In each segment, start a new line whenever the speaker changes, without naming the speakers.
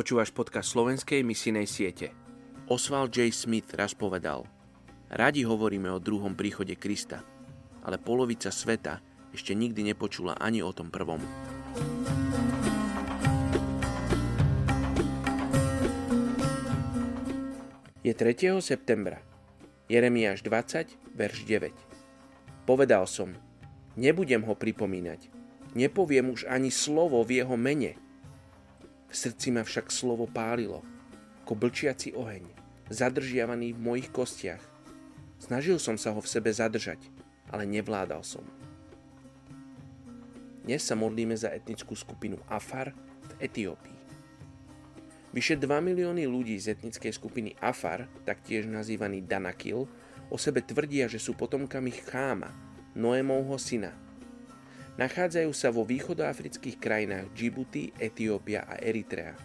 Počúvaš podcast slovenskej misijnej siete. Oswald J. Smith raz povedal Radi hovoríme o druhom príchode Krista, ale polovica sveta ešte nikdy nepočula ani o tom prvom. Je 3. septembra. Jeremiáš 20, verš 9. Povedal som, nebudem ho pripomínať, nepoviem už ani slovo v jeho mene, v srdci ma však slovo pálilo, ako blčiaci oheň, zadržiavaný v mojich kostiach. Snažil som sa ho v sebe zadržať, ale nevládal som. Dnes sa modlíme za etnickú skupinu Afar v Etiópii. Vyše 2 milióny ľudí z etnickej skupiny Afar, taktiež nazývaný Danakil, o sebe tvrdia, že sú potomkami Cháma, Noémovho syna, Nachádzajú sa vo východoafrických krajinách Djibouti, Etiópia a Eritrea.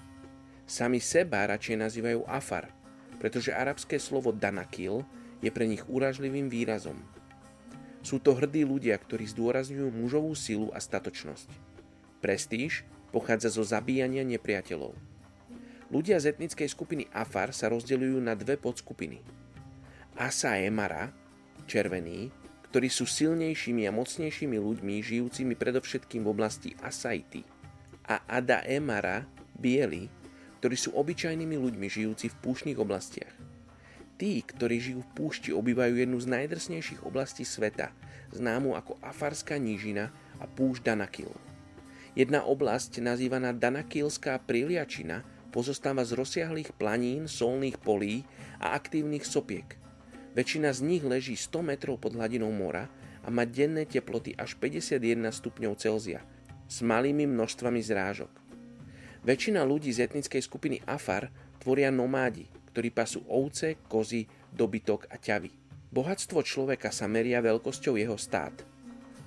Sami seba radšej nazývajú Afar, pretože arabské slovo Danakil je pre nich úražlivým výrazom. Sú to hrdí ľudia, ktorí zdôrazňujú mužovú silu a statočnosť. Prestíž pochádza zo zabíjania nepriateľov. Ľudia z etnickej skupiny Afar sa rozdeľujú na dve podskupiny. Asa Emara, červený, ktorí sú silnejšími a mocnejšími ľuďmi, žijúcimi predovšetkým v oblasti Asaity. A Ada Emara, bieli, ktorí sú obyčajnými ľuďmi žijúci v púšnych oblastiach. Tí, ktorí žijú v púšti, obývajú jednu z najdrsnejších oblastí sveta, známu ako Afarská nížina a púšť Danakil. Jedna oblasť, nazývaná Danakilská priliačina, pozostáva z rozsiahlých planín, solných polí a aktívnych sopiek – Väčšina z nich leží 100 metrov pod hladinou mora a má denné teploty až 51 stupňov Celzia s malými množstvami zrážok. Väčšina ľudí z etnickej skupiny Afar tvoria nomádi, ktorí pasú ovce, kozy, dobytok a ťavy. Bohatstvo človeka sa meria veľkosťou jeho stát.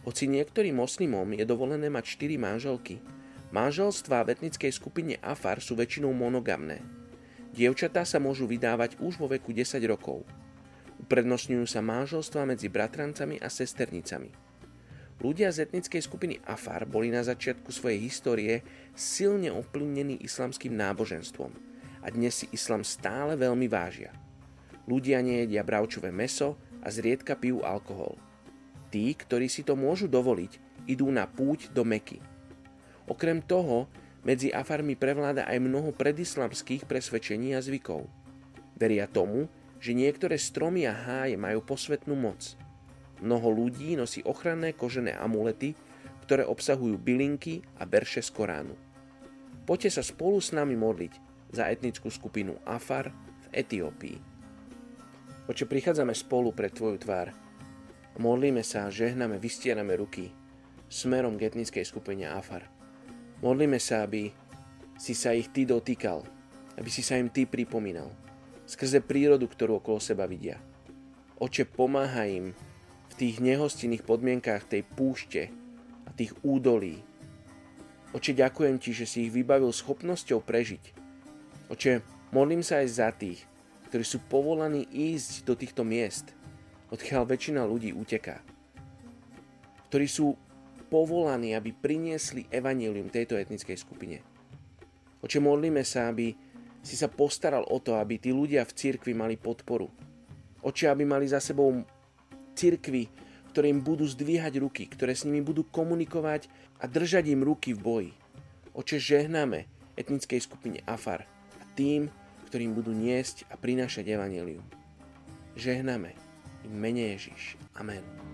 Hoci niektorým moslimom je dovolené mať 4 manželky, manželstvá v etnickej skupine Afar sú väčšinou monogamné. Dievčatá sa môžu vydávať už vo veku 10 rokov – Uprednostňujú sa manželstva medzi bratrancami a sesternicami. Ľudia z etnickej skupiny Afar boli na začiatku svojej histórie silne ovplyvnení islamským náboženstvom a dnes si islam stále veľmi vážia. Ľudia nejedia bravčové meso a zriedka pijú alkohol. Tí, ktorí si to môžu dovoliť, idú na púť do Meky. Okrem toho, medzi Afarmi prevláda aj mnoho predislamských presvedčení a zvykov. Veria tomu, že niektoré stromy a háje majú posvetnú moc. Mnoho ľudí nosí ochranné kožené amulety, ktoré obsahujú bylinky a berše z Koránu. Poďte sa spolu s nami modliť za etnickú skupinu Afar v Etiópii. Oče, prichádzame spolu pred Tvoju tvár. Modlíme sa, žehname, vystierame ruky smerom k etnickej skupine Afar. Modlíme sa, aby si sa ich Ty dotýkal, aby si sa im Ty pripomínal skrze prírodu, ktorú okolo seba vidia. Oče, pomáha im v tých nehostinných podmienkách tej púšte a tých údolí. Oče, ďakujem Ti, že si ich vybavil schopnosťou prežiť. Oče, modlím sa aj za tých, ktorí sú povolaní ísť do týchto miest, odkiaľ väčšina ľudí uteká. Ktorí sú povolaní, aby priniesli evanílium tejto etnickej skupine. Oče, modlíme sa, aby si sa postaral o to, aby tí ľudia v cirkvi mali podporu. Oči, aby mali za sebou cirkvi, ktoré im budú zdvíhať ruky, ktoré s nimi budú komunikovať a držať im ruky v boji. Oče, žehnáme etnickej skupine Afar a tým, ktorým budú niesť a prinášať evanelium. Žehnáme im mene Ježiš. Amen.